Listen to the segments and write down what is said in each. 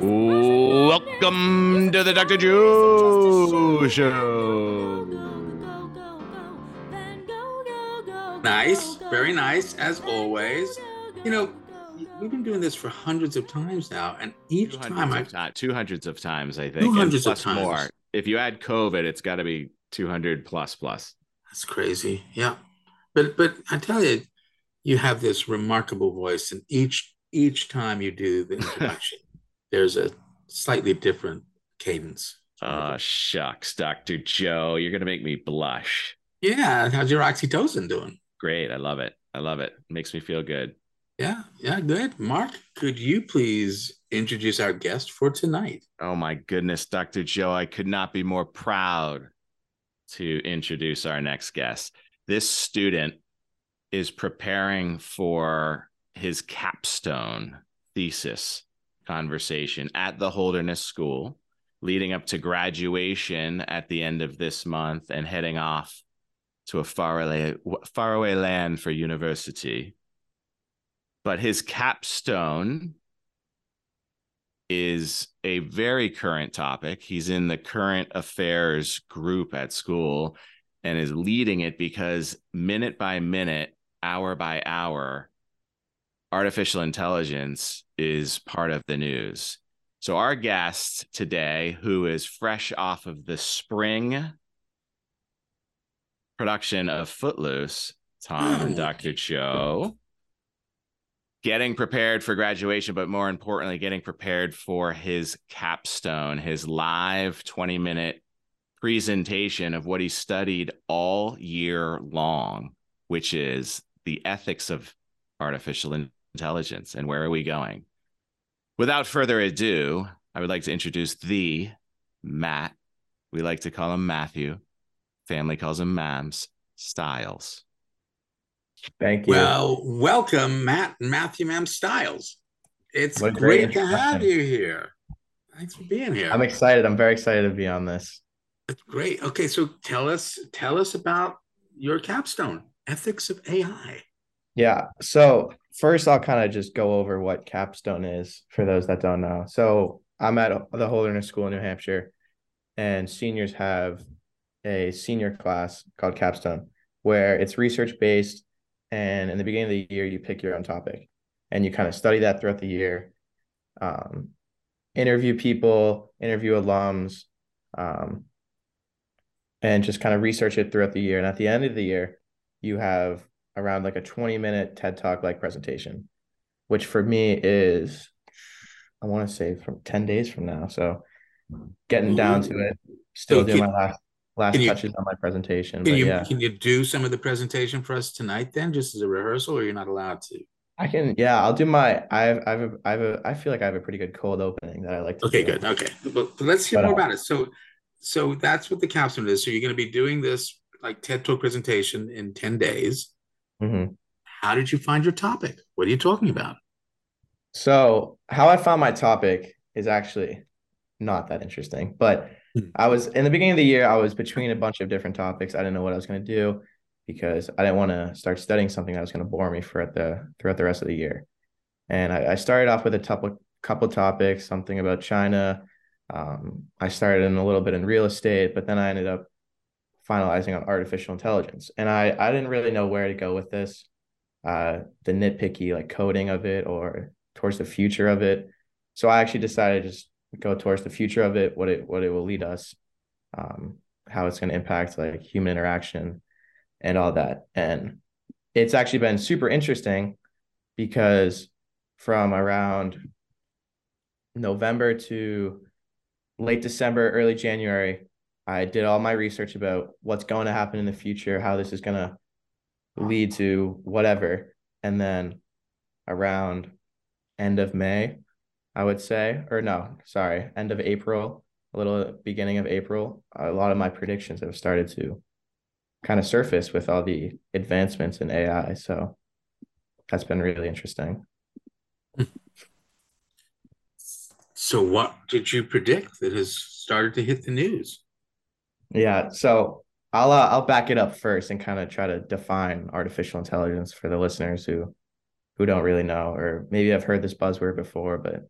Welcome to the Dr. Joe Show. Nice, very nice, as always. You know, we've been doing this for hundreds of times now, and each time I of times, two hundreds of times, I think. Two and hundreds of plus times. more. If you add COVID, it's got to be two hundred plus plus. That's crazy. Yeah. But but I tell you, you have this remarkable voice, and each each time you do the introduction, there's a slightly different cadence. Oh shucks, Dr. Joe, you're gonna make me blush. yeah. How's your oxytocin doing? Great, I love it. I love it. Makes me feel good. Yeah, yeah, good. Mark, could you please introduce our guest for tonight? Oh my goodness, Dr. Joe, I could not be more proud to introduce our next guest. This student is preparing for his capstone thesis conversation at the Holderness School, leading up to graduation at the end of this month and heading off to a faraway, faraway land for university. But his capstone is a very current topic. He's in the current affairs group at school and is leading it because minute by minute, hour by hour, artificial intelligence is part of the news. So, our guest today, who is fresh off of the spring production of Footloose, Tom and. Dr. Joe, getting prepared for graduation, but more importantly, getting prepared for his capstone, his live 20 minute presentation of what he studied all year long, which is the ethics of artificial intelligence and where are we going. Without further ado, I would like to introduce the Matt. We like to call him Matthew. Family calls him Mams Stiles. Thank you. Well, welcome, Matt and Matthew Mams Stiles. It's What great great to have you here. Thanks for being here. I'm excited. I'm very excited to be on this. That's great. Okay, so tell us tell us about your capstone, ethics of AI. Yeah. So first, I'll kind of just go over what capstone is for those that don't know. So I'm at the Holderness School in New Hampshire, and seniors have a senior class called capstone, where it's research based, and in the beginning of the year, you pick your own topic, and you kind of study that throughout the year. Um, interview people, interview alums, um, and just kind of research it throughout the year. And at the end of the year, you have around like a 20 minute TED Talk like presentation, which for me is, I want to say from 10 days from now. So getting down to it, still Hey, doing my last last you- touches on my presentation. Can you yeah, can you do some of the presentation for us tonight then, just as a rehearsal, or you're not allowed to? I can, yeah, I'll do my, I have, I have, a, I have a, I feel like I have a pretty good cold opening that I like to Okay, do. good. Okay. But, but let's hear But, more uh, about it. So so that's what the capstone is. So you're gonna be doing this like TED Talk presentation in 10 days. Mhm. How did you find your topic? What are you talking about? So how I found my topic is actually not that interesting, but Hmm. I was in the beginning of the year, I was between a bunch of different topics. I didn't know what I was going to do because I didn't want to start studying something that was going to bore me for the throughout the rest of the year. And I, I started off with a couple couple topics, something about China. Um, I started in a little bit in real estate, but then I ended up finalizing on artificial intelligence. And I I didn't really know where to go with this, uh, the nitpicky like coding of it or towards the future of it. So I actually decided to just go towards the future of it, what it what it will lead us, um, how it's going to impact like human interaction and all that. And it's actually been super interesting because from around November to late December, early January, I did all my research about what's going to happen in the future, how this is going to lead to whatever. And then around end of May, I would say, or no, sorry, end of April, a little beginning of April, a lot of my predictions have started to kind of surface with all the advancements in AI. So that's been really interesting. So, what did you predict that has started to hit the news? Yeah, so I'll uh, I'll back it up first and kind of try to define artificial intelligence for the listeners who who don't really know, or maybe I've heard this buzzword before, but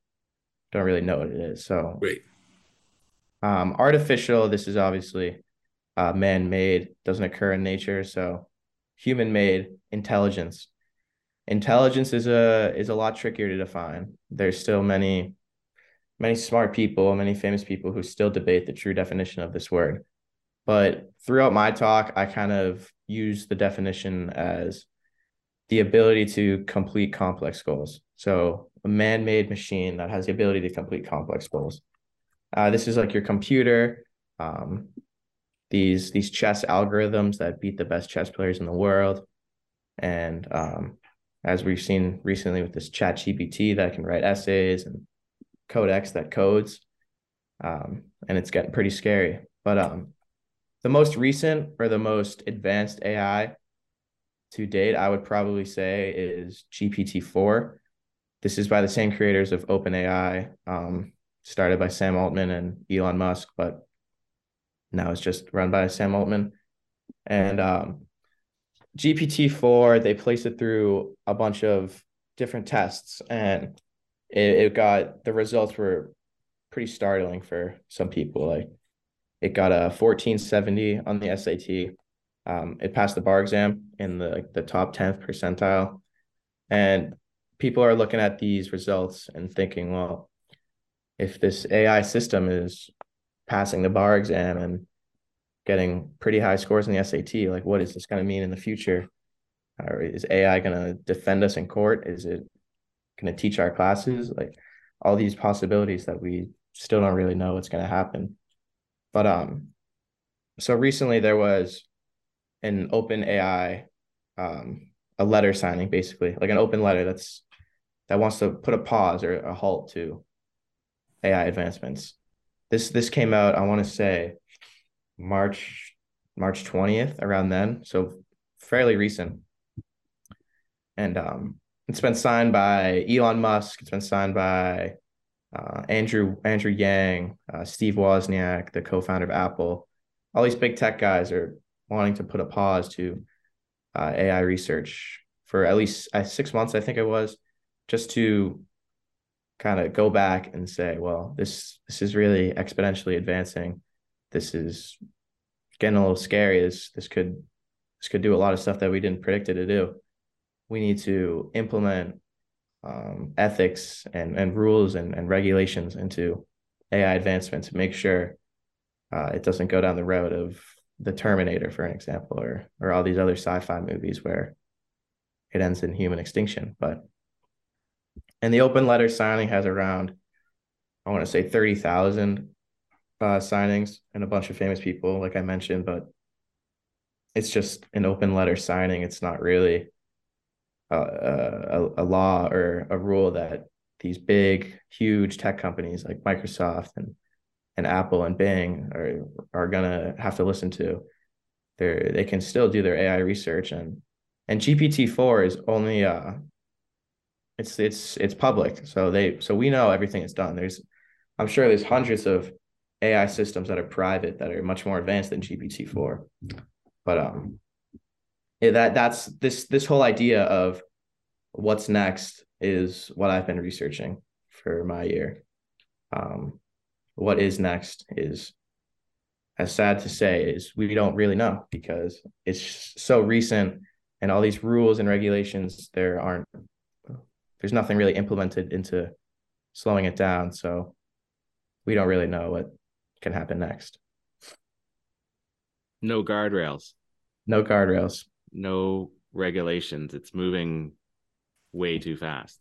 don't really know what it is. So, great. Um, artificial. This is obviously uh, man-made. Doesn't occur in nature. So, human-made intelligence. Intelligence is a is a lot trickier to define. There's still many many smart people, many famous people who still debate the true definition of this word. But throughout my talk, I kind of use the definition as the ability to complete complex goals. So a man-made machine that has the ability to complete complex goals. Uh, this is like your computer, um, these these chess algorithms that beat the best chess players in the world, and um, as we've seen recently with this Chat GPT that can write essays and Codex that codes, um, and it's getting pretty scary. But um, the most recent or the most advanced AI to date, I would probably say is GPT four. This is by the same creators of OpenAI, um, started by Sam Altman and Elon Musk, but now it's just run by Sam Altman. And um, GPT four, they place it through a bunch of different tests, and it, it got the results were pretty startling for some people. Like it got a 1470 on the SAT. Um, it passed the bar exam in the the top 10th percentile. And people are looking at these results and thinking, well, if this AI system is passing the bar exam and getting pretty high scores in the SAT, like what is this going to mean in the future? Or is AI going to defend us in court? Is it going to teach our classes like all these possibilities that we still don't really know what's going to happen but um so recently there was an open ai um a letter signing basically like an open letter that's that wants to put a pause or a halt to ai advancements this this came out i want to say march march 20th around then so fairly recent and um it's been signed by Elon Musk. It's been signed by uh, Andrew Andrew Yang, uh, Steve Wozniak, the co-founder of Apple. All these big tech guys are wanting to put a pause to uh, AI research for at least uh, six months, I think it was, just to kind of go back and say, well, this this is really exponentially advancing. This is getting a little scary. This this could this could do a lot of stuff that we didn't predict it to do we need to implement um, ethics and, and rules and, and regulations into AI advancement to make sure uh, it doesn't go down the road of the Terminator, for an example, or or all these other sci-fi movies where it ends in human extinction. But and the open letter signing has around, I want to say thirty thousand uh, signings and a bunch of famous people, like I mentioned. But it's just an open letter signing. It's not really a, a, law or a rule that these big, huge tech companies like Microsoft and and Apple and Bing are are gonna have to listen to. They they can still do their AI research and and GPT four is only uh it's it's it's public so they so we know everything is done. There's I'm sure there's hundreds of AI systems that are private that are much more advanced than GPT four, but um that that's this this whole idea of what's next is what I've been researching for my year. Um, what is next is as sad to say is we don't really know because it's so recent and all these rules and regulations there aren't there's nothing really implemented into slowing it down. So we don't really know what can happen next. No guardrails. No guardrails no regulations. It's moving way too fast.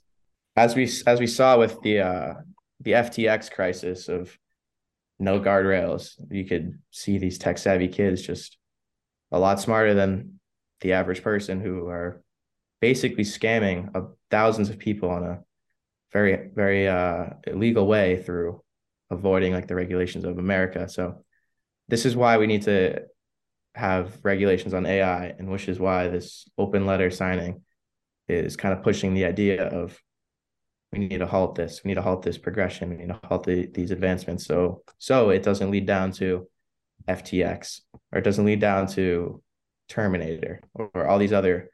As we as we saw with the uh, the FTX crisis of no guardrails, you could see these tech savvy kids just a lot smarter than the average person who are basically scamming uh, thousands of people on a very very uh illegal way through avoiding like the regulations of America. So this is why we need to have regulations on AI, and which is why this open letter signing is kind of pushing the idea of we need to halt this. We need to halt this progression. We need to halt the, these advancements. So so it doesn't lead down to FTX or it doesn't lead down to Terminator or, or all these other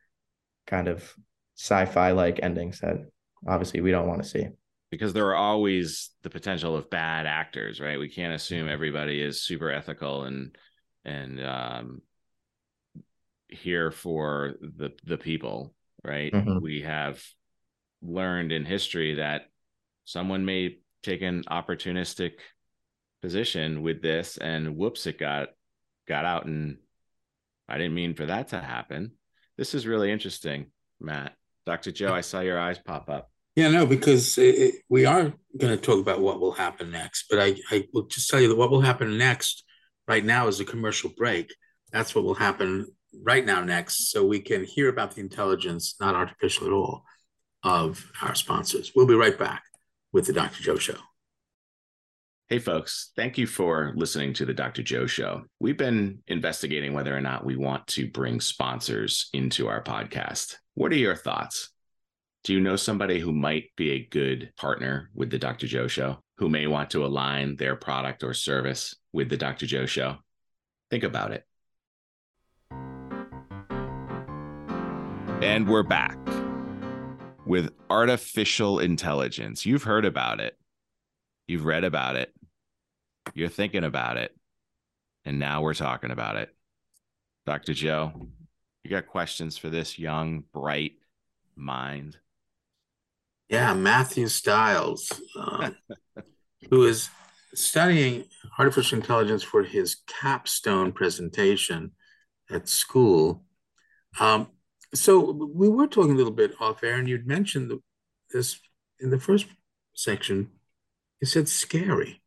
kind of sci-fi like endings that obviously we don't want to see. Because there are always the potential of bad actors, right? We can't assume everybody is super ethical and and um, here for the the people, right? Mm-hmm. We have learned in history that someone may take an opportunistic position with this and whoops it got got out and I didn't mean for that to happen. This is really interesting, Matt. Dr. Joe, I saw your eyes pop up. Yeah, no, because it, we are going to talk about what will happen next. But I, I will just tell you that what will happen next right now is a commercial break. That's what will happen right now next. So we can hear about the intelligence, not artificial at all, of our sponsors. We'll be right back with the Dr. Joe Show. Hey, folks, thank you for listening to the Dr. Joe Show. We've been investigating whether or not we want to bring sponsors into our podcast. What are your thoughts? Do you know somebody who might be a good partner with the Dr. Joe Show, who may want to align their product or service with the Dr. Joe Show? Think about it. And we're back with artificial intelligence. You've heard about it, you've read about it you're thinking about it. And now we're talking about it. Dr. Joe, you got questions for this young, bright mind? Yeah, Matthew Stiles, uh, who is studying artificial intelligence for his capstone presentation at school. Um, so we were talking a little bit off air, and you'd mentioned this in the first section. You said scary.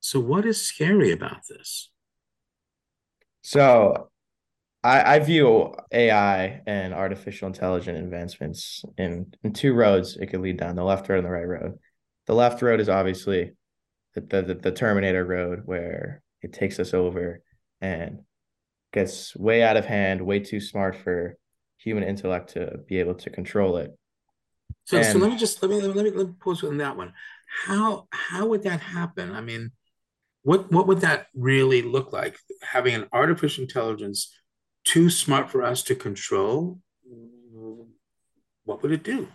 So, what is scary about this? So, I, I view AI and artificial intelligence advancements in, in two roads it could lead down the left road and the right road. The left road is obviously the, the, the Terminator road, where it takes us over and gets way out of hand, way too smart for human intellect to be able to control it. So, and, so let me just let me let me let me pause on that one. How how would that happen? I mean, what what would that really look like? Having an artificial intelligence too smart for us to control, what would it do?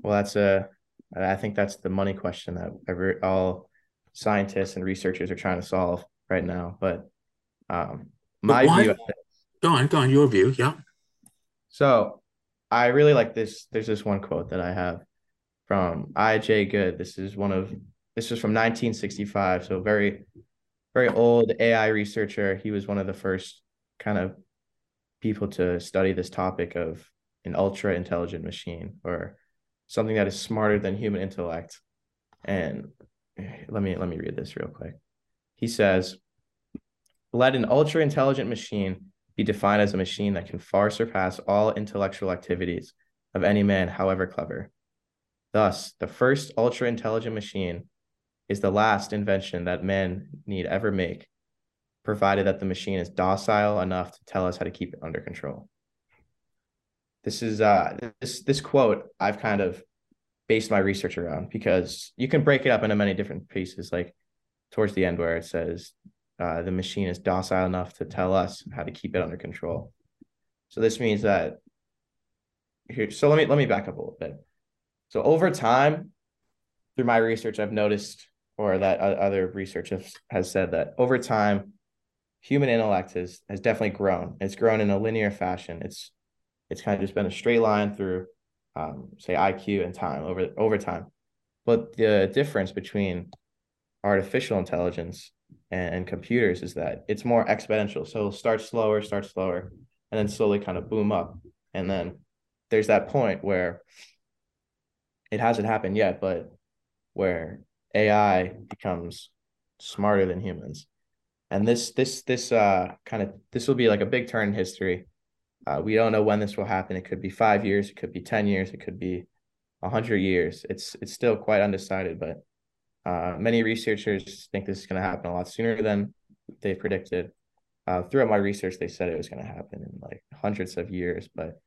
Well, that's a I think that's the money question that every all scientists and researchers are trying to solve right now. But um, my but view. Go on, go on. Your view, yeah. So, I really like this. There's this one quote that I have from I.J. Good. This is one of this was from 1965, so very, very old AI researcher. He was one of the first kind of people to study this topic of an ultra intelligent machine or something that is smarter than human intellect. And eh, let me let me read this real quick. He says, "Let an ultra intelligent machine be defined as a machine that can far surpass all intellectual activities of any man, however clever. Thus, the first ultra intelligent machine is the last invention that man need ever make, provided that the machine is docile enough to tell us how to keep it under control. This is uh this this quote I've kind of based my research around because you can break it up into many different pieces, like towards the end where it says uh, the machine is docile enough to tell us how to keep it under control. So this means that here. So let me let me back up a little bit. So over time, through my research, I've noticed or that other research has, has said that over time, human intellect has has definitely grown. It's grown in a linear fashion. It's it's kind of just been a straight line through, um, say IQ and time over over time. But the difference between artificial intelligence and, and computers is that it's more exponential. So it'll start slower, start slower, and then slowly kind of boom up. And then there's that point where it hasn't happened yet, but where AI becomes smarter than humans. And this this this uh kind of this will be like a big turn in history. Uh, we don't know when this will happen. It could be five years, it could be ten years, it could be a 100 years. It's it's still quite undecided, but uh, many researchers think this is going to happen a lot sooner than they predicted. Uh, throughout my research, they said it was going to happen in like hundreds of years, but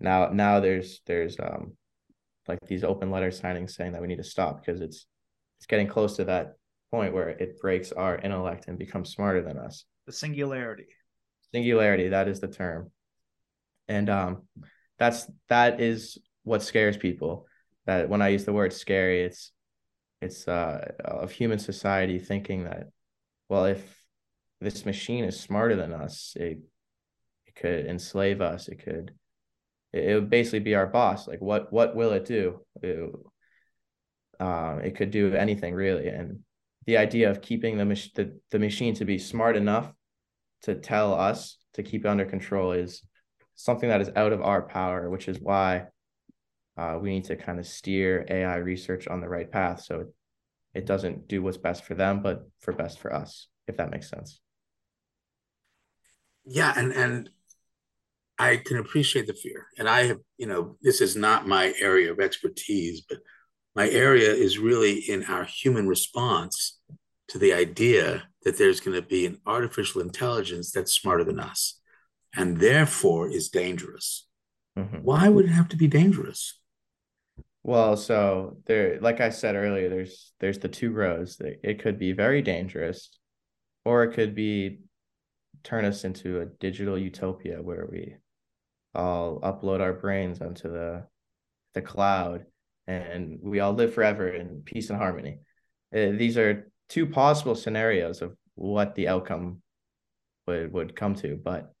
now now there's there's um like these open letter signings saying that we need to stop because it's it's getting close to that point where it breaks our intellect and becomes smarter than us. The singularity. Singularity, that is the term. And um that's that is what scares people. That when I use the word scary, it's it's uh of human society thinking that well if this machine is smarter than us, it it could enslave us, it could it, would basically be our boss. Like what what will it do? It, um, it could do anything really, and the idea of keeping the, mach- the the machine to be smart enough to tell us to keep it under control is something that is out of our power, which is why uh, we need to kind of steer AI research on the right path so it, doesn't do what's best for them, but for best for us, if that makes sense. Yeah, and and I can appreciate the fear. And I have, you know, this is not my area of expertise, but my area is really in our human response to the idea that there's going to be an artificial intelligence that's smarter than us and therefore is dangerous. Mm-hmm. Why would it have to be dangerous? Well, so there, like I said earlier, there's there's the two roads. It could be very dangerous, or it could be turn us into a digital utopia where we all upload our brains onto the the cloud and we all live forever in peace and harmony. Uh, these are two possible scenarios of what the outcome would would come to, but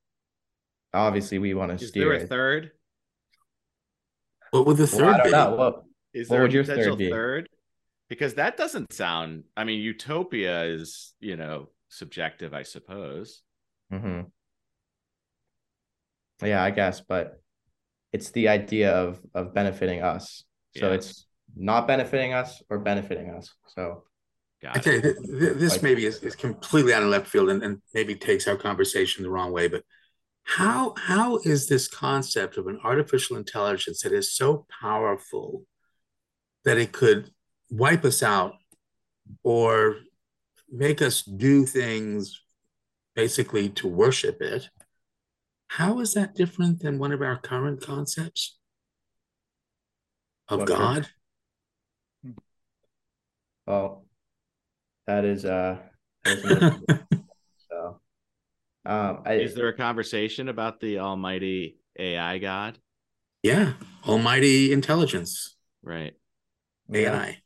obviously we want to steer. Is there a third? What would the third well, I don't be? Know. What, is there what would a potential third, third? Because that doesn't sound. I mean, utopia is you know subjective, I suppose. Mm-hmm. Yeah, I guess, but it's the idea of of benefiting us. So yeah. it's not benefiting us or benefiting us. So I tell you, th- th- this like, maybe is, is completely out of left field and, and maybe takes our conversation the wrong way, but how how is this concept of an artificial intelligence that is so powerful that it could wipe us out or make us do things basically to worship it how is that different than one of our current concepts of God? Well, that is uh so um I, is there a conversation about the almighty AI God? Yeah, almighty intelligence. Right. AI.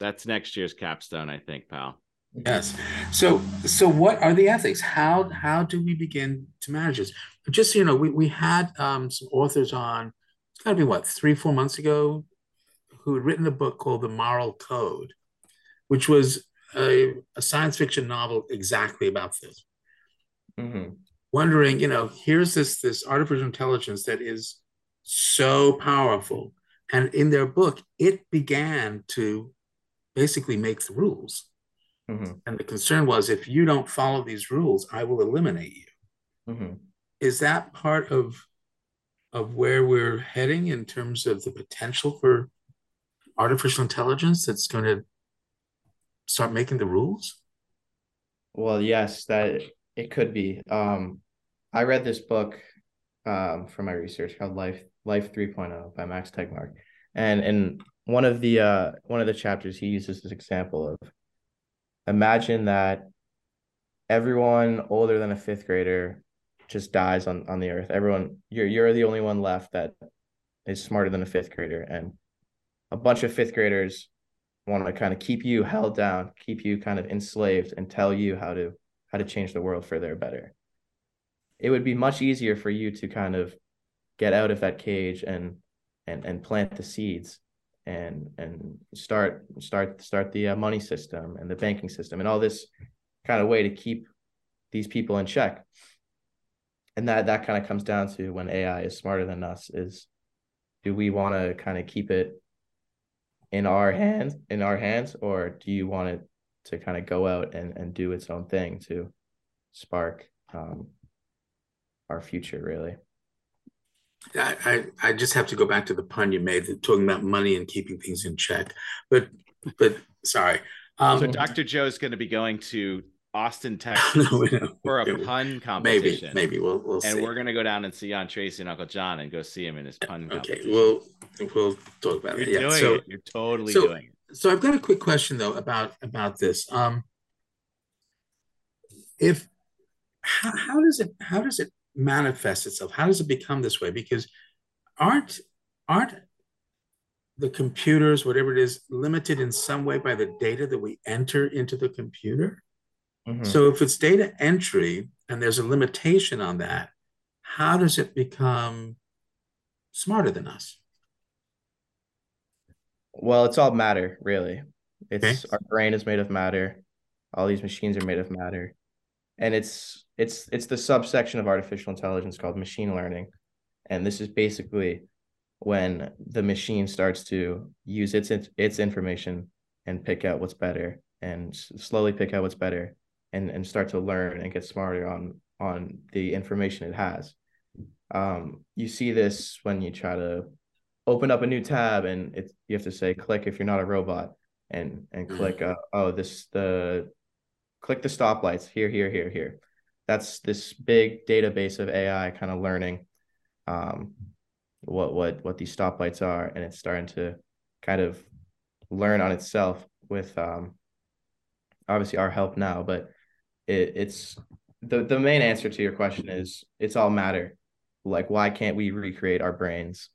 That's next year's capstone, I think, pal. Yes. So so what are the ethics? How how do we begin to manage this? Just so you know, we, we had um, some authors on, it's gotta be what, three, four months ago, who had written a book called The Moral Code, which was a, a science fiction novel exactly about this. Mm-hmm. Wondering, you know, here's this this artificial intelligence that is so powerful. And in their book, it began to basically make the rules Mm-hmm. And the concern was if you don't follow these rules, I will eliminate you. Mm-hmm. Is that part of of where we're heading in terms of the potential for artificial intelligence that's going to start making the rules? Well, yes, that it could be. Um, I read this book um, for my research called Life Life 3.0 by Max Tegmark. And in one of the uh, one of the chapters he uses this example of imagine that everyone older than a fifth grader just dies on, on the earth. Everyone, you're you're the only one left that is smarter than a fifth grader, and a bunch of fifth graders want to kind of keep you held down, keep you kind of enslaved, and tell you how to how to change the world for their better. It would be much easier for you to kind of get out of that cage and and and plant the seeds and and start start start the uh, money system and the banking system and all this kind of way to keep these people in check and that that kind of comes down to when ai is smarter than us is do we want to kind of keep it in our hands in our hands or do you want it to kind of go out and, and do its own thing to spark um, our future really I, I, I just have to go back to the pun you made, talking about money and keeping things in check. But but sorry. Um, so Dr. Joe is going to be going to Austin, Texas no, no, for a pun competition. Maybe, maybe we'll, we'll and see. we're gonna go down and see Aunt Tracy and Uncle John and go see him in his pun. Okay, we'll we'll talk about You're it. Yeah, so, it. You're totally so, doing it. So I've got a quick question though about about this. Um, if how, how does it how does it manifest itself? How does it become this way? Because aren't aren't the computers, whatever it is, limited in some way by the data that we enter into the computer? Mm-hmm. So if it's data entry and there's a limitation on that, how does it become smarter than us? Well, it's all matter, really. It's okay. our brain is made of matter. All these machines are made of matter. And it's it's it's the subsection of artificial intelligence called machine learning. And this is basically when the machine starts to use its its information and pick out what's better and slowly pick out what's better and and start to learn and get smarter on on the information it has. Um, you see this when you try to open up a new tab and it you have to say click if you're not a robot and and mm-hmm. click uh, oh this the click the stoplights here here here here. That's this big database of AI kind of learning um, what what what these stoplights are and it's starting to kind of learn on itself with um, obviously our help now but it, it's the the main answer to your question is it's all matter. Like why can't we recreate our brains?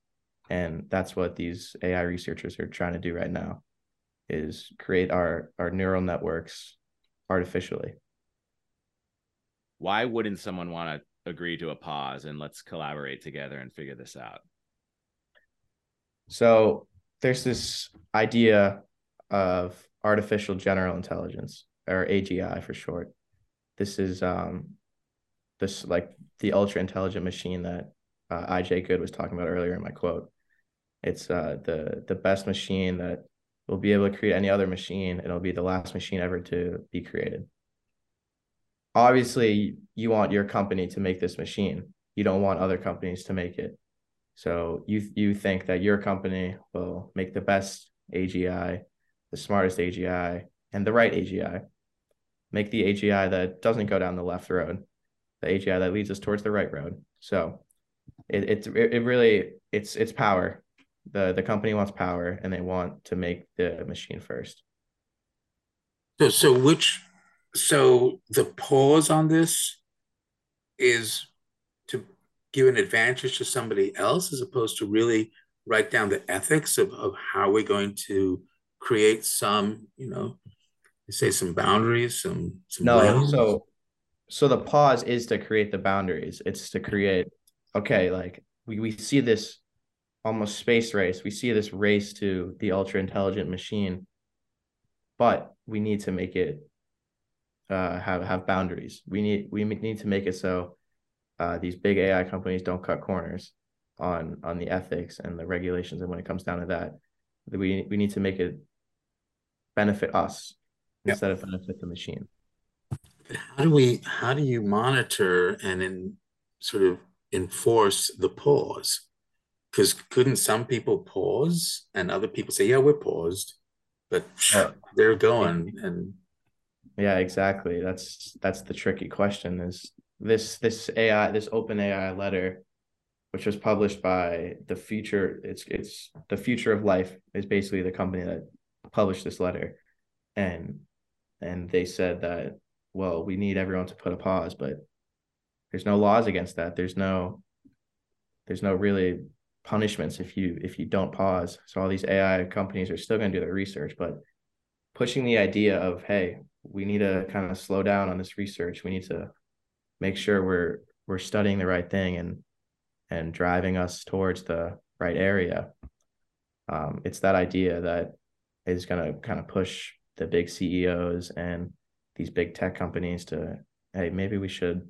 And that's what these AI researchers are trying to do right now is create our our neural networks artificially. Why wouldn't someone want to agree to a pause and let's collaborate together and figure this out? So there's this idea of artificial general intelligence or AGI for short this is um this like the ultra intelligent machine that uh, IJ Good was talking about earlier in my quote. It's uh, the the best machine that will be able to create any other machine. and It'll be the last machine ever to be created. Obviously, you want your company to make this machine. You don't want other companies to make it. So you you think that your company will make the best AGI, the smartest AGI, and the right AGI make the AGI that doesn't go down the left road, the AGI that leads us towards the right road. So it it it really it's it's power. The the company wants power and they want to make the machine first. So so which so the pause on this is to give an advantage to somebody else as opposed to really write down the ethics of, of how we're going to create some, you know, say some boundaries, some some no. So so the pause is to create the boundaries. It's to create okay, like we, we see this almost space race. We see this race to the ultra intelligent machine, but we need to make it uh, have have boundaries. We need we need to make it so uh, these big AI companies don't cut corners on on the ethics and the regulations. And when it comes down to that, we we need to make it benefit us yep. instead of benefit the machine. How do we? How do you monitor and in sort of enforce the pause? Because couldn't some people pause and other people say, "Yeah, we're paused," but yeah. they're going and. Yeah, exactly. That's that's the tricky question. Is this this AI this open AI letter, which was published by the future? It's it's the future of life is basically the company that published this letter, and and they said that well we need everyone to put a pause but there's no laws against that there's no there's no really punishments if you if you don't pause. So all these ai companies are still going to do their research but pushing the idea of hey we need to kind of slow down on this research. We need to make sure we're we're studying the right thing and and driving us towards the right area um, it's that idea that is going to kind of push the big CEOs and these big tech companies to hey maybe we should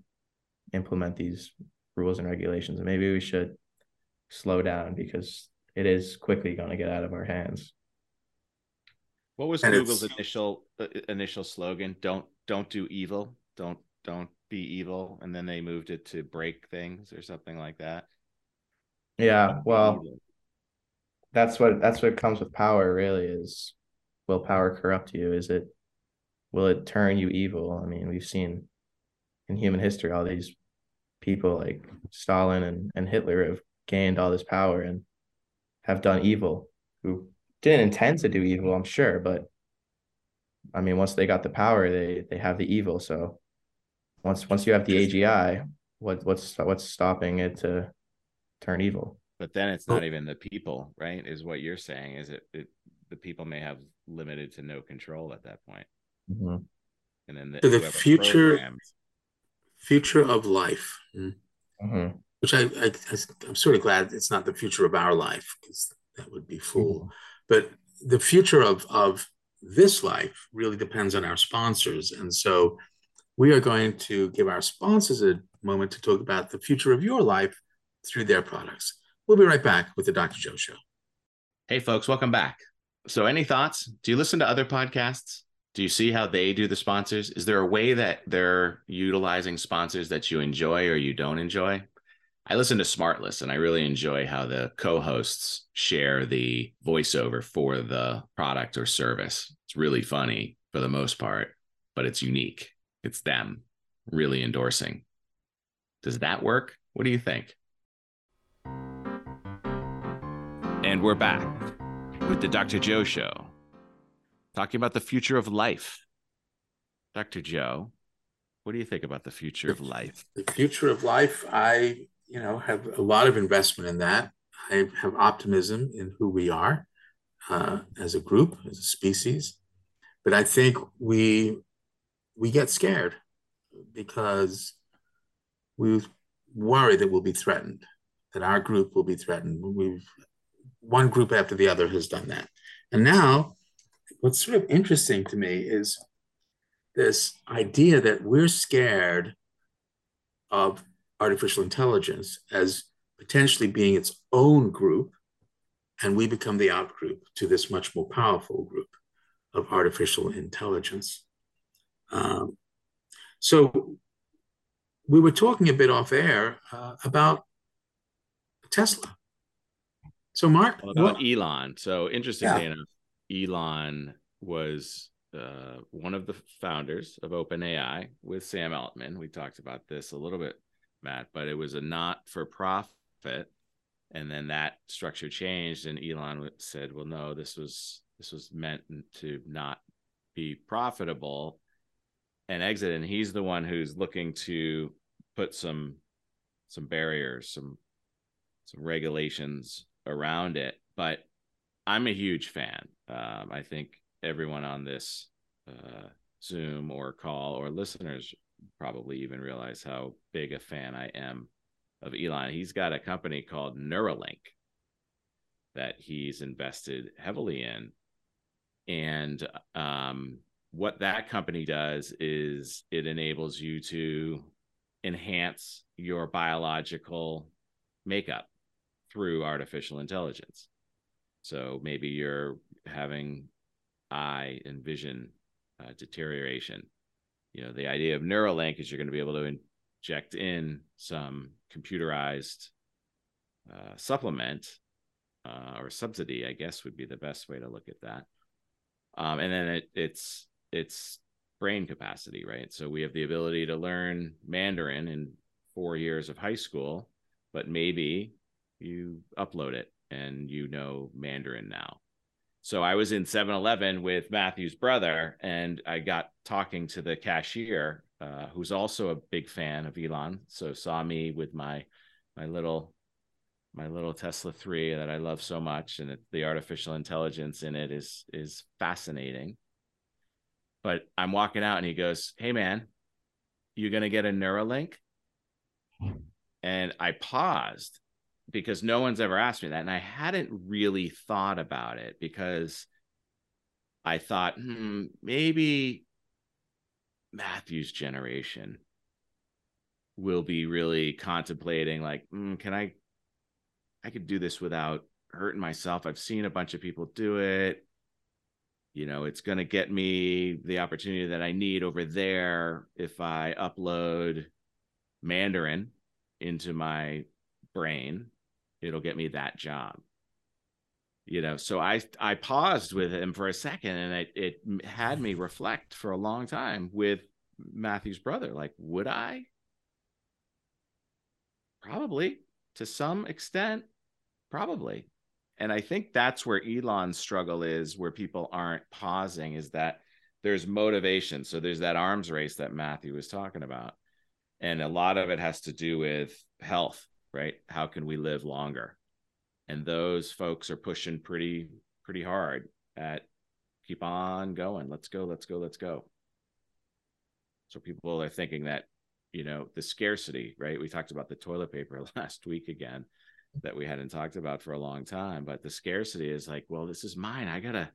implement these rules and regulations. And maybe we should slow down because it is quickly going to get out of our hands what was and google's initial uh, initial slogan don't don't do evil don't don't be evil and then they moved it to break things or something like that Yeah, well, that's what that's what comes with power. Really, is will power corrupt you? Is it will it turn you evil? I mean, we've seen in human history all these people like Stalin and, and Hitler have gained all this power and have done evil who didn't intend to do evil, I'm sure, but I mean, once they got the power, they they have the evil. So once once you have the AGI, what what's what's stopping it to turn evil? But then it's not even the people, right? Is what you're saying? Is it, it the people may have limited to no control at that point, mm-hmm. and then the, the future future of life, hmm, mm-hmm. Which I, I I'm sort of glad it's not the future of our life because that would be fool. Mm-hmm. But the future of of this life really depends on our sponsors. And so we are going to give our sponsors a moment to talk about the future of your life through their products. We'll be right back with the Dr. Joe Show. Hey, folks, welcome back. So, any thoughts? Do you listen to other podcasts? Do you see how they do the sponsors? Is there a way that they're utilizing sponsors that you enjoy or you don't enjoy? I listen to Smartless and I really enjoy how the co hosts share the voiceover for the product or service. It's really funny for the most part, but it's unique. It's them really endorsing. Does that work? What do you think? And we're back with the Dr. Joe Show, talking about the future of life. Dr. Joe, what do you think about the future of life? The future of life, I you know, have a lot of investment in that. I have optimism in who we are uh, as a group, as a species. But I think we we get scared because we worry that we'll be threatened, that our group will be threatened. We've one group after the other has done that. And now what's sort of interesting to me is this idea that we're scared of artificial intelligence as potentially being its own group, and we become the outgroup to this much more powerful group of artificial intelligence. Um, so we were talking a bit off air uh, about Tesla. So Mark, well, about what? Elon. So interestingly yeah. enough, Elon was uh, one of the founders of OpenAI with Sam Altman. We talked about this a little bit Matt, but it was a not for profit. And then that structure changed, and Elon said, "Well, no, this was this was meant to not be profitable," and exit. And he's the one who's looking to put some some barriers, some some regulations around it. But I'm a huge fan. Um, I think everyone on this uh, Zoom or call or listeners probably even realize how big a fan I am of Elon. He's got a company called Neuralink that he's invested heavily in. And um, what that company does is it enables you to enhance your biological makeup through artificial intelligence. So maybe you're having eye and vision uh, deterioration you know the idea of neuralink is you're going to be able to inject in some computerized uh, supplement uh, or subsidy i guess would be the best way to look at that. Um, and then it, it's it's brain capacity right? So we have the ability to learn mandarin in four years of high school but maybe you upload it and you know mandarin now so I was in 7 Eleven with Matthew's brother, and I got talking to the cashier, uh, who's also a big fan of Elon. So saw me with my my little my little Tesla 3 that I love so much, and it, the artificial intelligence in it is is fascinating. But I'm walking out, and he goes, "Hey man, you're gonna get a Neuralink?" And I paused because no one's ever asked me that. And I hadn't really thought about it because I thought, hmm, maybe Matthew's generation will be really contemplating, like, mm, can I, I could do this without hurting myself. I've seen a bunch of people do it. You know, it's going to get me the opportunity that I need over there if I upload Mandarin into my brain it'll get me that job. You know so i i paused with him for a second and it it had me reflect for a long time with matthew's brother. Like would i? Probably to some extent probably. And i think that's where elon's struggle is where people aren't pausing is that there's motivation. So there's that arms race that matthew was talking about. And a lot of it has to do with health right? How can we live longer? And those folks are pushing pretty pretty hard at keep on going. Let's go let's go let's go. So people are thinking that you know the scarcity right? We talked about the toilet paper last week again that we hadn't talked about for a long time but the scarcity is like well this is mine. I gotta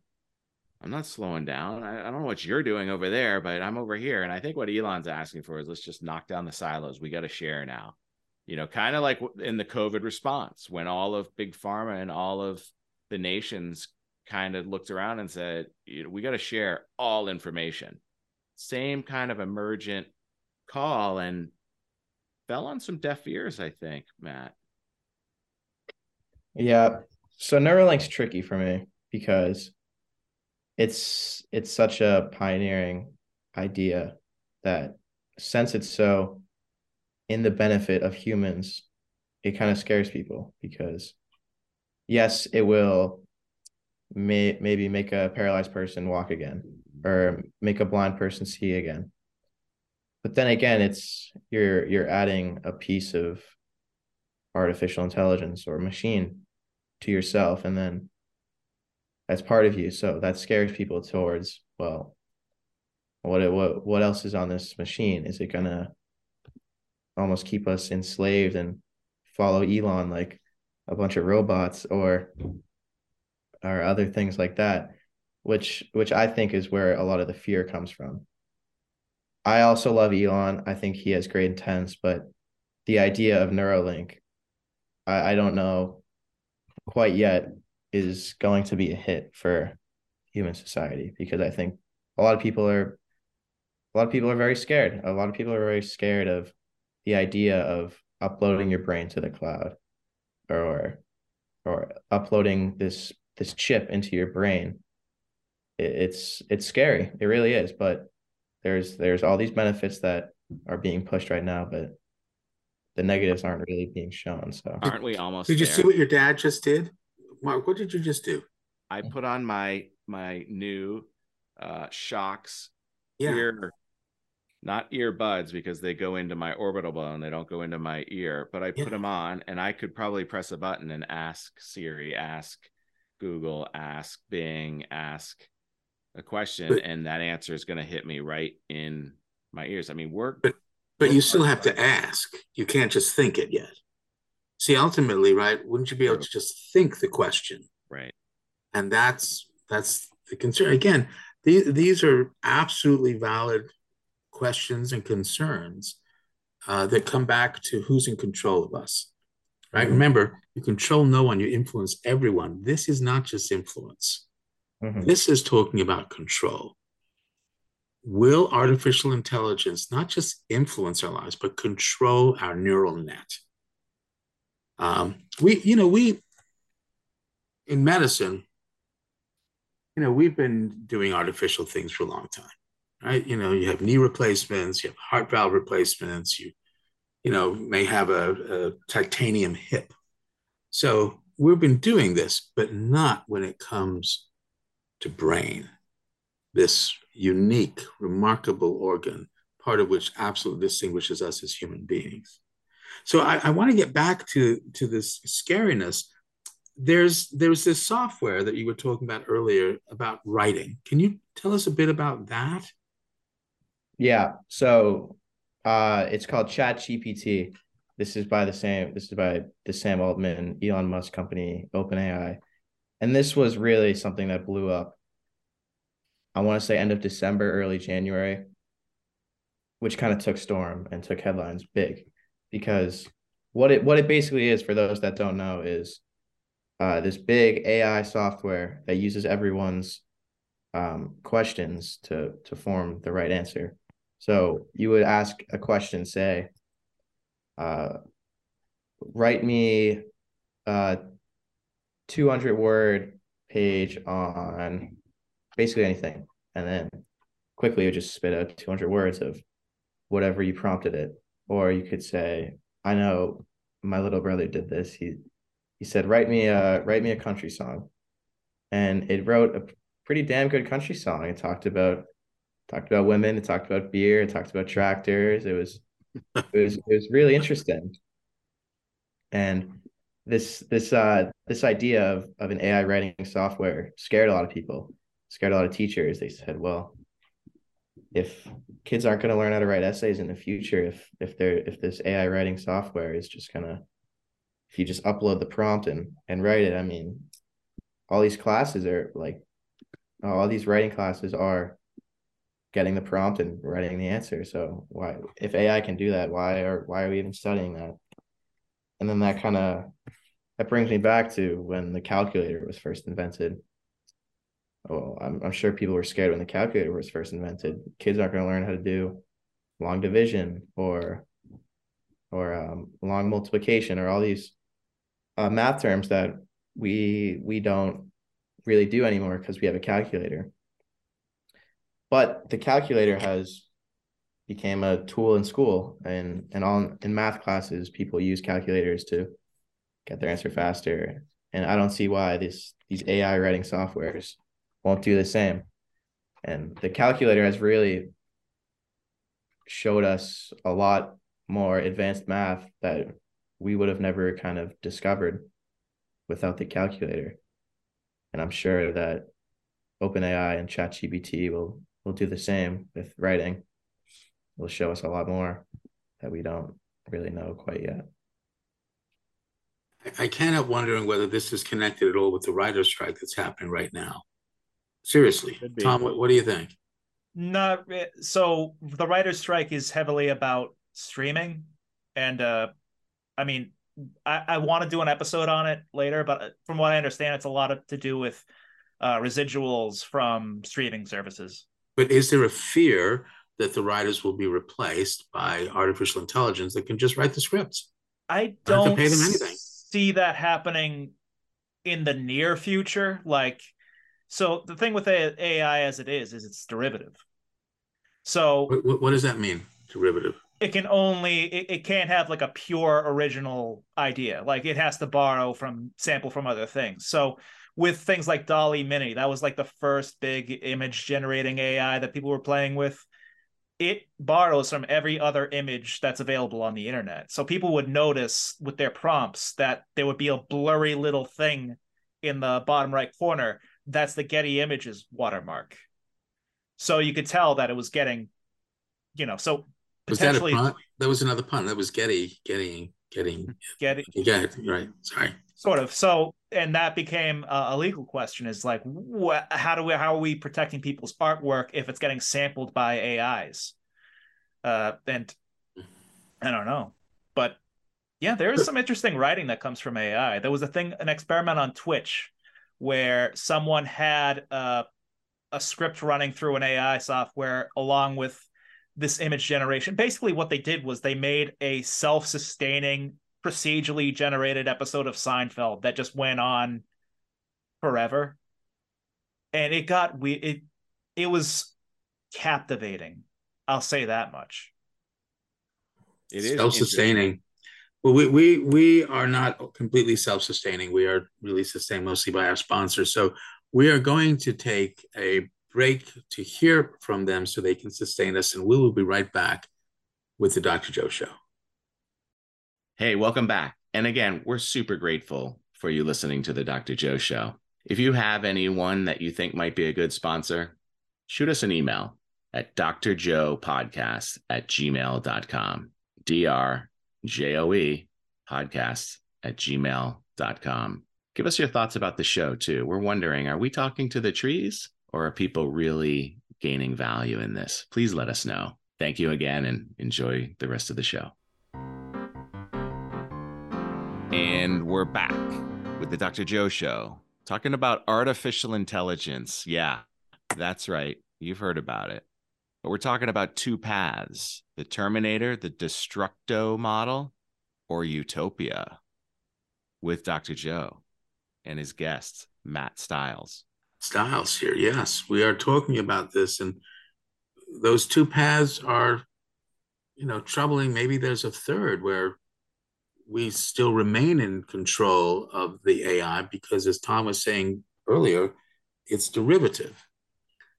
i'm not slowing down. I, I don't know what you're doing over there but i'm over here. And i think what elon's asking for is let's just knock down the silos. We got to share now you know kind of like in the covid response when all of big pharma and all of the nations kind of looked around and said you know, we got to share all information same kind of emergent call and fell on some deaf ears, I think, Matt. Yeah. So Neuralink's tricky for me because it's it's such a pioneering idea that since it's so in the benefit of humans, it kind of scares people because yes, it will may maybe make a paralyzed person walk again or make a blind person see again. But then again it's you're you're adding a piece of artificial intelligence or machine to yourself and then that's part of you. So that scares people towards well what what what else is on this machine? Is it to almost keep us enslaved and follow Elon like a bunch of robots or or other things like that which which I think is where a lot of the fear comes from I also love Elon. I think he has great intents, but the idea of Neuralink, I, I don't know quite yet, is going to be a hit for human society because I think a lot of people are a lot of people are very scared. A lot of people are very scared of the idea of uploading your brain to the cloud or or uploading this this chip into your brain. It, it's it's scary. It really is, but there's there's all these benefits that are being pushed right now, but the negatives aren't really being shown. So aren't we almost? Did you there? see what your dad just did, Mark? What did you just do? I put on my my new uh Shokz Yeah. ear not earbuds because they go into my orbital bone they don't go into my ear but i put Yeah. them on and i could probably press a button and ask siri ask google ask bing ask a question But- and that answer is going to hit me right in my ears i mean we're But- But you still have to ask. You can't just think it yet. See, ultimately, right? Wouldn't you be able to just think the question? right and that's that's the concern again these, these are absolutely valid questions and concerns uh, that come back to who's in control of us right? Remember you control no one you influence everyone. This is not just influence. Mhm. this is talking about control. Will artificial intelligence not just influence our lives but control our neural net? Um, we you know we in medicine you know we've been doing artificial things for a long time right you know you have knee replacements you have heart valve replacements you you know may have a, a titanium hip. So we've been doing this but not when it comes to brain. This unique remarkable organ part of which absolutely distinguishes us as human beings. So i, I want to get back to to this scariness. There's there's this software that you were talking about earlier about writing. Can you tell us a bit about that Yeah. So uh it's called Chat GPT. This is by the same this is by the Sam Altman, Elon Musk company, OpenAI. And this was really something that blew up. I want to say end of December, early January, which kind of took storm and took headlines big because what it what it basically is for those that don't know is uh, this big AI software that uses everyone's um, questions to to form the right answer. So you would ask a question, say, uh, write me a 200 word page on basically anything. And then quickly it would just spit out 200 words of whatever you prompted it. Or you could say, I know my little brother did this. He he said, write me a write me a country song. And it wrote a pretty damn good country song. It talked about talked about women, it talked about beer, it talked about tractors. It was it was it was really interesting. And this this uh this idea of of an AI writing software scared a lot of people, scared a lot of teachers. They said, well, if kids aren't going to learn how to write essays in the future, if if they're if this AI writing software is just gonna if you just upload the prompt and and write it, I mean, all these classes are like all these writing classes are getting the prompt and writing the answer. So why if AI can do that, why are why are we even studying that? And then that kind of that brings me back to when the calculator was first invented. Oh, I'm I'm sure people were scared when the calculator was first invented. Kids aren't going to learn how to do long division or or um, long multiplication or all these uh, math terms that we we don't really do anymore because we have a calculator. But the calculator has became a tool in school and and all in math classes people use calculators to get their answer faster. And I don't see why this these AI writing softwares won't do the same. And the calculator has really showed us a lot more advanced math that we would have never kind of discovered without the calculator. And I'm sure that OpenAI and ChatGPT will will do the same with writing. Will show us a lot more that we don't really know quite yet. I can't help wondering whether this is connected at all with the writer's strike that's happening right now. Seriously, Tom, what, what do you think? Not so. The writer's strike is heavily about streaming, and uh, I mean, I, I want to do an episode on it later, but uh, from what I understand, it's a lot of, to do with uh, residuals from streaming services. But is there a fear that the writers will be replaced by artificial intelligence that can just write the scripts? I don't pay them anything. see that happening in the near future. Like, so the thing with AI as it is, is it's derivative. So what, what does that mean? Derivative it can only it, it can't have like a pure original idea like it has to borrow from sample from other things so with things like DALL-E Mini. That was like the first big image generating ai that people were playing with. It borrows from every other image that's available on the internet. So people would notice with their prompts that there would be a blurry little thing in the bottom right corner. That's the getty images watermark. So you could tell that it was getting you know so was that a pun? That was another pun. That was Getty, Getty, getting, getting Yeah, right. Sorry. Sort of. So, and that became a, a legal question: is like, what? How do we? How are we protecting people's artwork if it's getting sampled by AIs? Uh, and I don't know, but yeah, there is some interesting writing that comes from AI. There was a thing, an experiment on Twitch, where someone had uh, a script running through an AI software along with this image generation. Basically, what they did was they made a self sustaining, procedurally generated episode of Seinfeld that just went on forever. And it got we it it was captivating. I'll say that much. It is self-sustaining. Well, we we we are not completely self-sustaining. We are really sustained mostly by our sponsors. So we are going to take a break to hear from them so they can sustain us. And we will be right back with the Dr. Joe Show. Hey, welcome back. And again, we're super grateful for you listening to the Dr. Joe Show. If you have anyone that you think might be a good sponsor, shoot us an email at drjoepodcast at gmail.com. D R J O E podcast at gmail.com. Give us your thoughts about the show, too. We're wondering are we talking to the trees or are people really gaining value in this? Please let us know. Thank you again and enjoy the rest of the show. And we're back with the Dr. Joe Show, talking about artificial intelligence. Yeah, that's right. You've heard about it. But we're talking about two paths the Terminator, the Destructo model, or Utopia. with Dr. Joe and his guest, Matt Stiles. Stiles here. Yes, we are talking about this, and those two paths are, you know, troubling. Maybe there's a third where we still remain in control of the AI because, as Tom was saying earlier, it's derivative.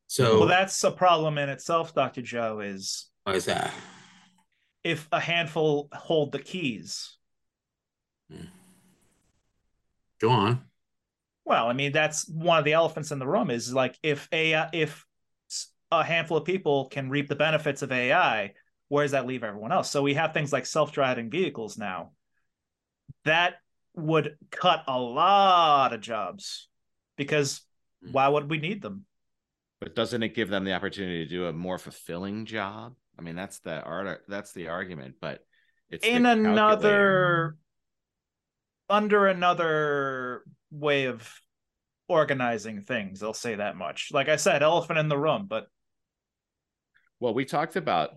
So, well, that's a problem in itself, Dr. Joe. Is why is that? If a handful hold the keys. Hmm. Go on. Well, I mean, that's one of the elephants in the room. Is like if AI, if a handful of people can reap the benefits of AI, where does that leave everyone else? So we have things like self-driving vehicles now. That would cut a lot of jobs because hmm. why would we need them? But doesn't it give them the opportunity to do a more fulfilling job? I mean, that's the art. That's the argument. But it's in another under another way of organizing things. I'll say that much. Like I said, elephant in the room. But well, we talked about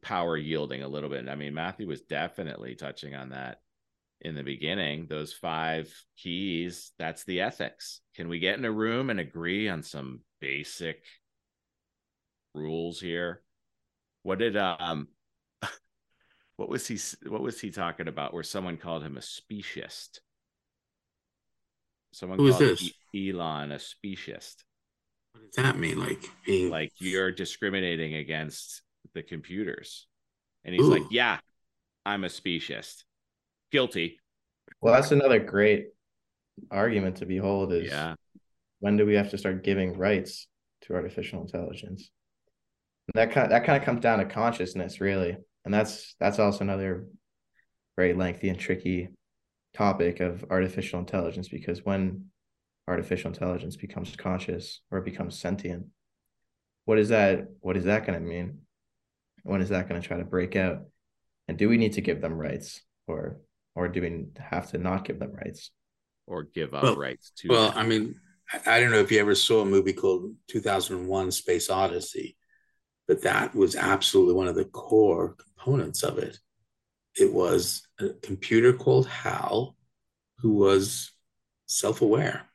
power yielding a little bit. I mean, Matthew was definitely touching on that in the beginning. Those five keys, that's the ethics. Can we get in a room and agree on some basic rules here? What did um what was he what was he talking about where someone called him a speciest? Someone Who is this? Elon a speciest. What does that mean? Like being like you're discriminating against the computers. And he's Ooh. like, Yeah, I'm a speciest. Guilty. Well, that's another great argument to behold is yeah. when do we have to start giving rights to artificial intelligence? that kind of, that kind of comes down to consciousness, really, and that's that's also another very lengthy and tricky topic of artificial intelligence because when artificial intelligence becomes conscious or becomes sentient what is that what is that going to mean? When is that going to try to break out? And do we need to give them rights or or do we have to not give them rights? Or give up well, rights to well them? i mean i don't know if you ever saw a movie called 2001 space odyssey but that was absolutely one of the core components of it it was a computer called hal who was self-aware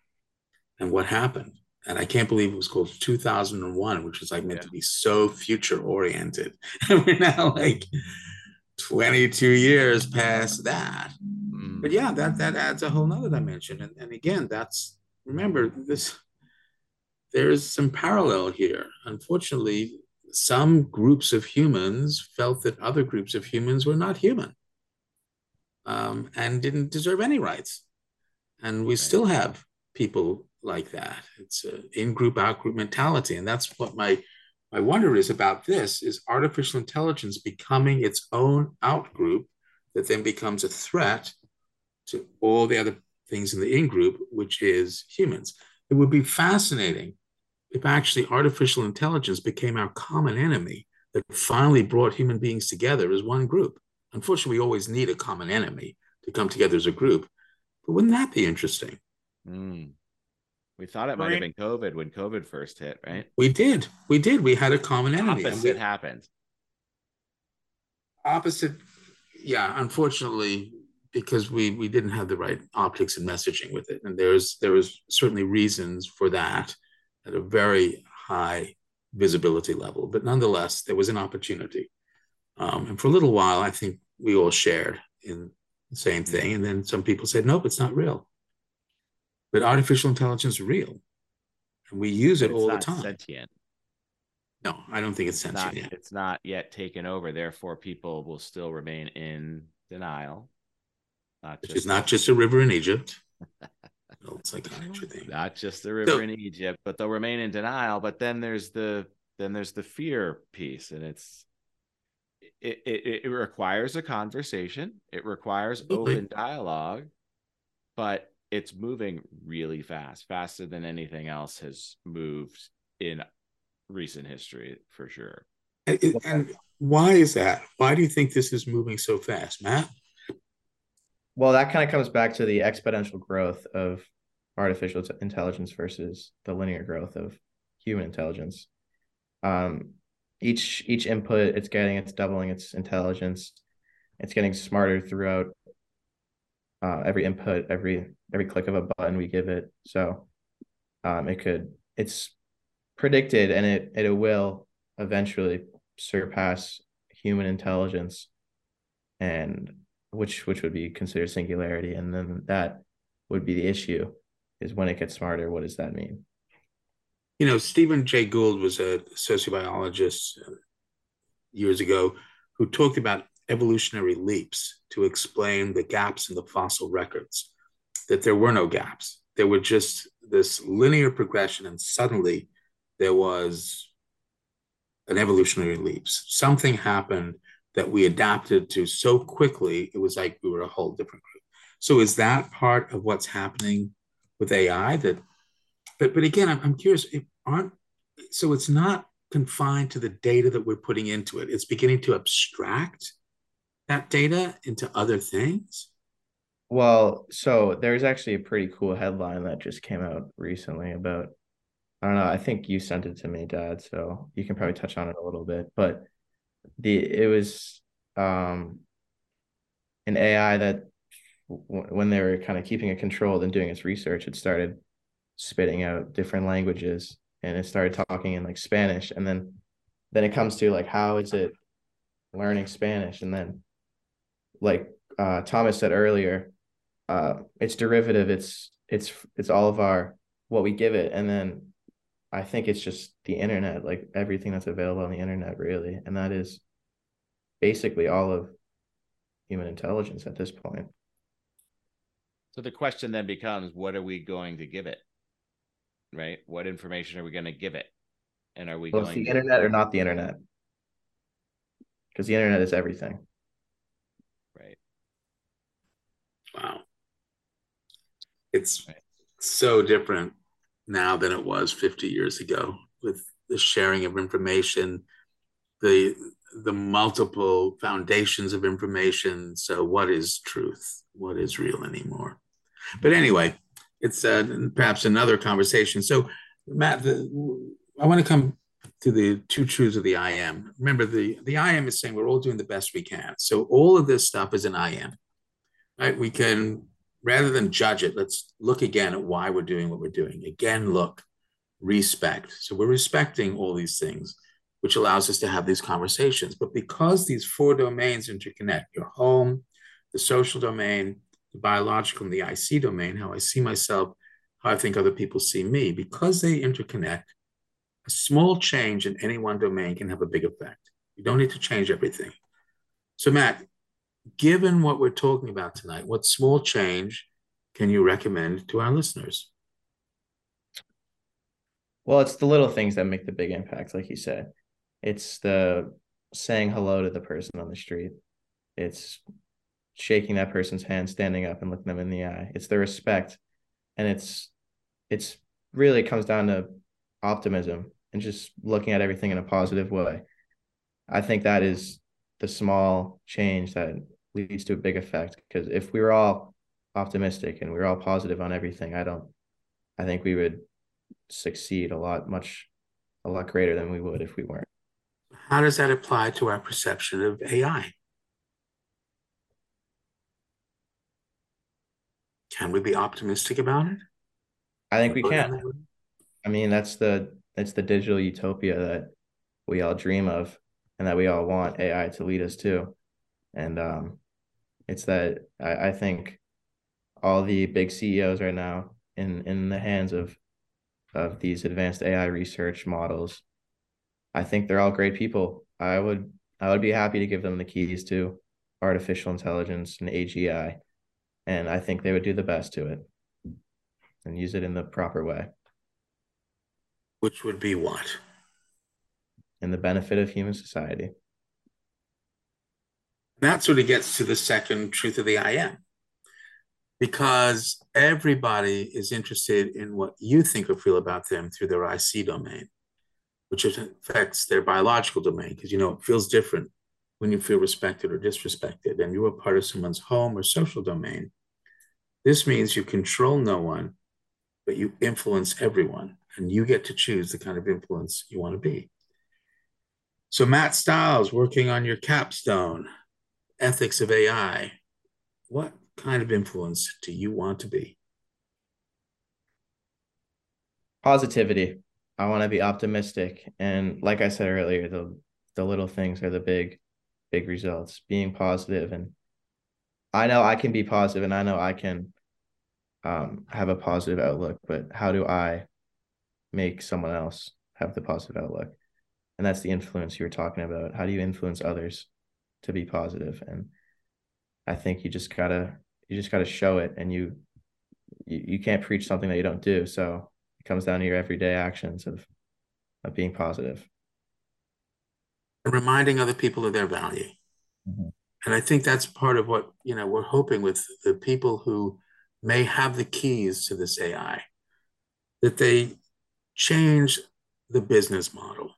and what happened and I can't believe it was called 2001, which was like meant yeah. to be so future oriented. And we're now like 22 years past that. Mm. But yeah, that that adds a whole nother dimension. And, and again, that's remember this there's some parallel here. Unfortunately, some groups of humans felt that other groups of humans were not human um, and didn't deserve any rights. And we right. still have people like that. It's an in-group, out-group mentality, and that's what my my wonder is about. This is artificial intelligence becoming its own out-group that then becomes a threat to all the other things in the in-group, which is humans. It would be fascinating if actually artificial intelligence became our common enemy that finally brought human beings together as one group. Unfortunately, we always need a common enemy to come together as a group. But wouldn't that be interesting? Mm. We thought it might have been COVID when COVID first hit, right? We did. We did. We had a common enemy. Opposite we, happened. Opposite, yeah. Unfortunately, because we we didn't have the right optics and messaging with it, and there's there was certainly reasons for that at a very high visibility level. But nonetheless, there was an opportunity, um, and for a little while, I think we all shared in the same thing, and then some people said, "Nope, it's not real." But artificial intelligence is real, and we use it it's all the time. Sentient. No, I don't think it's sentient not, yet. It's not yet taken over. Therefore, people will still remain in denial. Not Which is not just a river in Egypt. it's like an thing. Not just the river so, in Egypt, but they'll remain in denial. But then there's the then there's the fear piece, and it's it, it, it requires a conversation. It requires open dialogue, but it's moving really fast, faster than anything else has moved in recent history for sure. And, and why is that? Why do you think this is moving so fast, Matt? Well, that kind of comes back to the exponential growth of artificial intelligence versus the linear growth of human intelligence. Um, each each input it's getting, it's doubling its intelligence. It's getting smarter throughout uh, every input, every every click of a button we give it. So um, it could it's predicted and it it will eventually surpass human intelligence and which which would be considered singularity and then that would be the issue is when it gets smarter what does that mean? You know stephen jay gould was a sociobiologist years ago who talked about evolutionary leaps to explain the gaps in the fossil records that there were no gaps. There were just this linear progression and suddenly there was an evolutionary leaps. Something happened that we adapted to so quickly it was like we were a whole different group. So is that part of what's happening with ai that but but again i'm, I'm curious if aren't so it's not confined to the data that we're putting into it. It's beginning to abstract that data into other things? Well so there's actually a pretty cool headline that just came out recently about i don't know i think you sent it to me dad so you can probably touch on it a little bit but the it was um an ai that w- when they were kind of keeping it controlled and doing its research it started spitting out different languages and it started talking in like spanish. And then then it comes to like how is it learning spanish? And then like uh, thomas said earlier uh, it's derivative it's it's it's all of our what we give it. And then i think it's just the internet like everything that's available on the internet really. And that is basically all of human intelligence at this point. So the question then becomes what are we going to give it right? What information are we going to give it? And are we well, going the to... internet or not the internet? Because the internet is everything. Right. Wow. It's so different now than it was 50 years ago with the sharing of information the the multiple foundations of information. So what is truth? What is real anymore? But anyway it's uh, perhaps another conversation. So matt the, i want to come to the two truths of the i am. Remember the the i am is saying we're all doing the best we can. So all of this stuff is an i am right? We can rather than judge it, let's look again at why we're doing what we're doing. Again, look, respect. So we're respecting all these things, which allows us to have these conversations. But because these four domains interconnect your home, the social domain, the biological, and the IC domain, how I see myself, how I think other people see me, because they interconnect, a small change in any one domain can have a big effect. You don't need to change everything. So, Matt, given what we're talking about tonight, what small change can you recommend to our listeners? Well, it's the little things that make the big impact, like you said. It's the saying hello to the person on the street. It's shaking that person's hand, standing up and looking them in the eye. It's the respect. And it's it's really comes down to optimism and just looking at everything in a positive way. I think that is the small change that leads to a big effect. Because if we were all optimistic and we were all positive on everything, I don't, I think we would succeed a lot, much, a lot greater than we would if we weren't. How does that apply to our perception of AI? Can we be optimistic about it? I think we can. I mean, that's the that's the digital utopia that we all dream of and that we all want AI to lead us to. And um, it's that I, I think all the big CEOs right now in in the hands of of these advanced AI research models, I think they're all great people. I would I would be happy to give them the keys to artificial intelligence and AGI, and I think they would do the best to it and use it in the proper way. Which would be what? In the benefit of human society. That sort of gets to the second truth of the I am. Because everybody is interested in what you think or feel about them through their IC domain, which affects their biological domain, because you know it feels different when you feel respected or disrespected, and you are part of someone's home or social domain. This means you control no one, but you influence everyone, and you get to choose the kind of influence you want to be. So, Matt Stiles, working on your capstone, ethics of AI. What kind of influence do you want to be? Positivity. I want to be optimistic. And like I said earlier, the the little things are the big, big results. Being positive and I know I can be positive and I know I can um, have a positive outlook, but how do I make someone else have the positive outlook? And that's the influence you were talking about. How do you influence others to be? And I think you just gotta you just gotta show it and you you, you can't preach something that you don't do. So it comes down to your everyday actions of of being positive. And reminding other people of their value. Mm-hmm. And I think that's part of what you know we're hoping with the people who may have the keys to this AI, that they change the business model,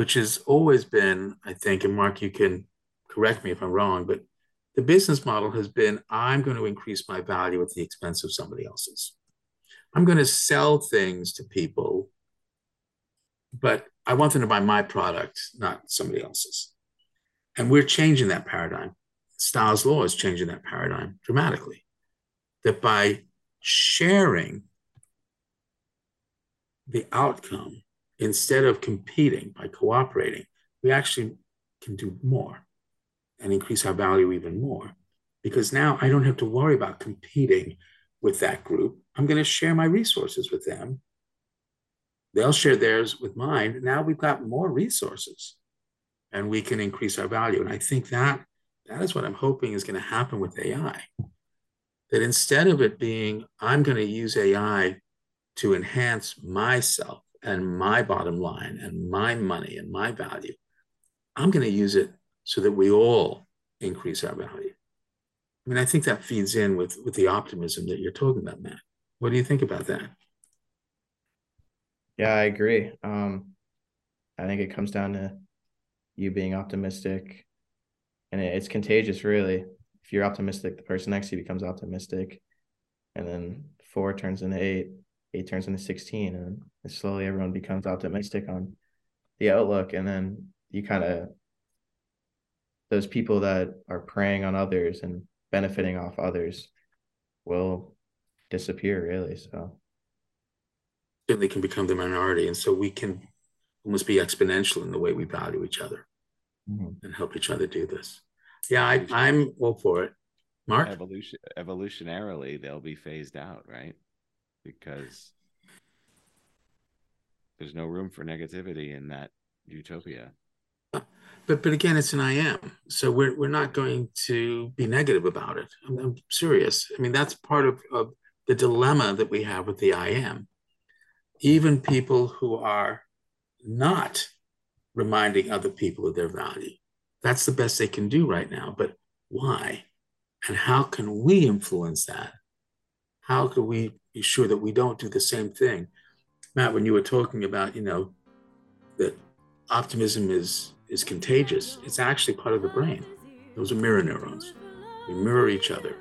which has always been, I think, and Mark, you can correct me if I'm wrong, but the business model has been I'm going to increase my value at the expense of somebody else's. I'm going to sell things to people, but I want them to buy my product, not somebody else's. And we're changing that paradigm. Stiles Law is changing that paradigm dramatically that by sharing the outcome instead of competing by cooperating, we actually can do more and increase our value even more. Because now I don't have to worry about competing with that group. I'm going to share my resources with them. They'll share theirs with mine. Now we've got more resources and we can increase our value. And I think that that is what I'm hoping is going to happen with AI that instead of it being, I'm going to use AI to enhance myself and my bottom line and my money and my value, I'm going to use it so that we all increase our value. I mean, I think that feeds in with, with the optimism that you're talking about, Matt. What do you think about that? Yeah, I agree. Um, I think it comes down to you being optimistic, and it's contagious, really if you're optimistic, the person next to you becomes optimistic, and then four turns into eight, eight turns into sixteen, and slowly everyone becomes optimistic on the outlook, and then you kind of those people that are preying on others and benefiting off others will disappear really so they can become the minority and so we can almost be exponential in the way we value each other mm-hmm. and help each other do this yeah, I, I'm all for it. Mark? Evolution, evolutionarily, they'll be phased out, right? Because there's no room for negativity in that utopia. But but again, it's an I am, so we're we're not going to be negative about it. I'm, I'm serious. I mean, that's part of, of the dilemma that we have with the I am. Even people who are not reminding other people of their value that's the best they can do right now. But why? And how can we influence that? How can we be sure that we don't do the same thing? Matt, when you were talking about, you know, that optimism is is contagious, it's actually part of the brain. Those are mirror neurons. We mirror each other.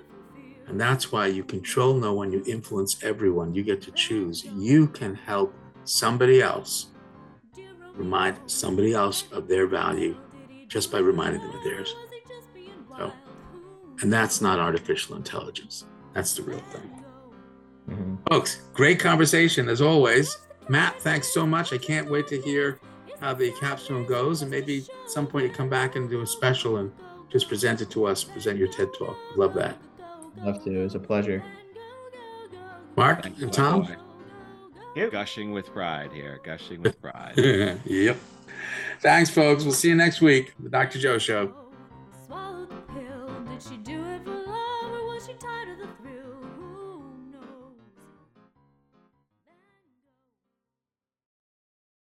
And that's why you control no one, you influence everyone. You get to choose. You can help somebody else remind somebody else of their value just by reminding them of theirs. So, and that's not artificial intelligence. That's the real thing. Mm-hmm. Folks, great conversation as always. Matt, thanks so much. I can't wait to hear how the capstone goes, and maybe at some point you come back and do a special and just present it to us, present your TED talk. Love that. Love to. It was a pleasure. Mark Thanks and Tom. Yep. Gushing with pride here. Gushing with pride. yep. Thanks, folks. We'll see you next week. The Dr. Joe Show.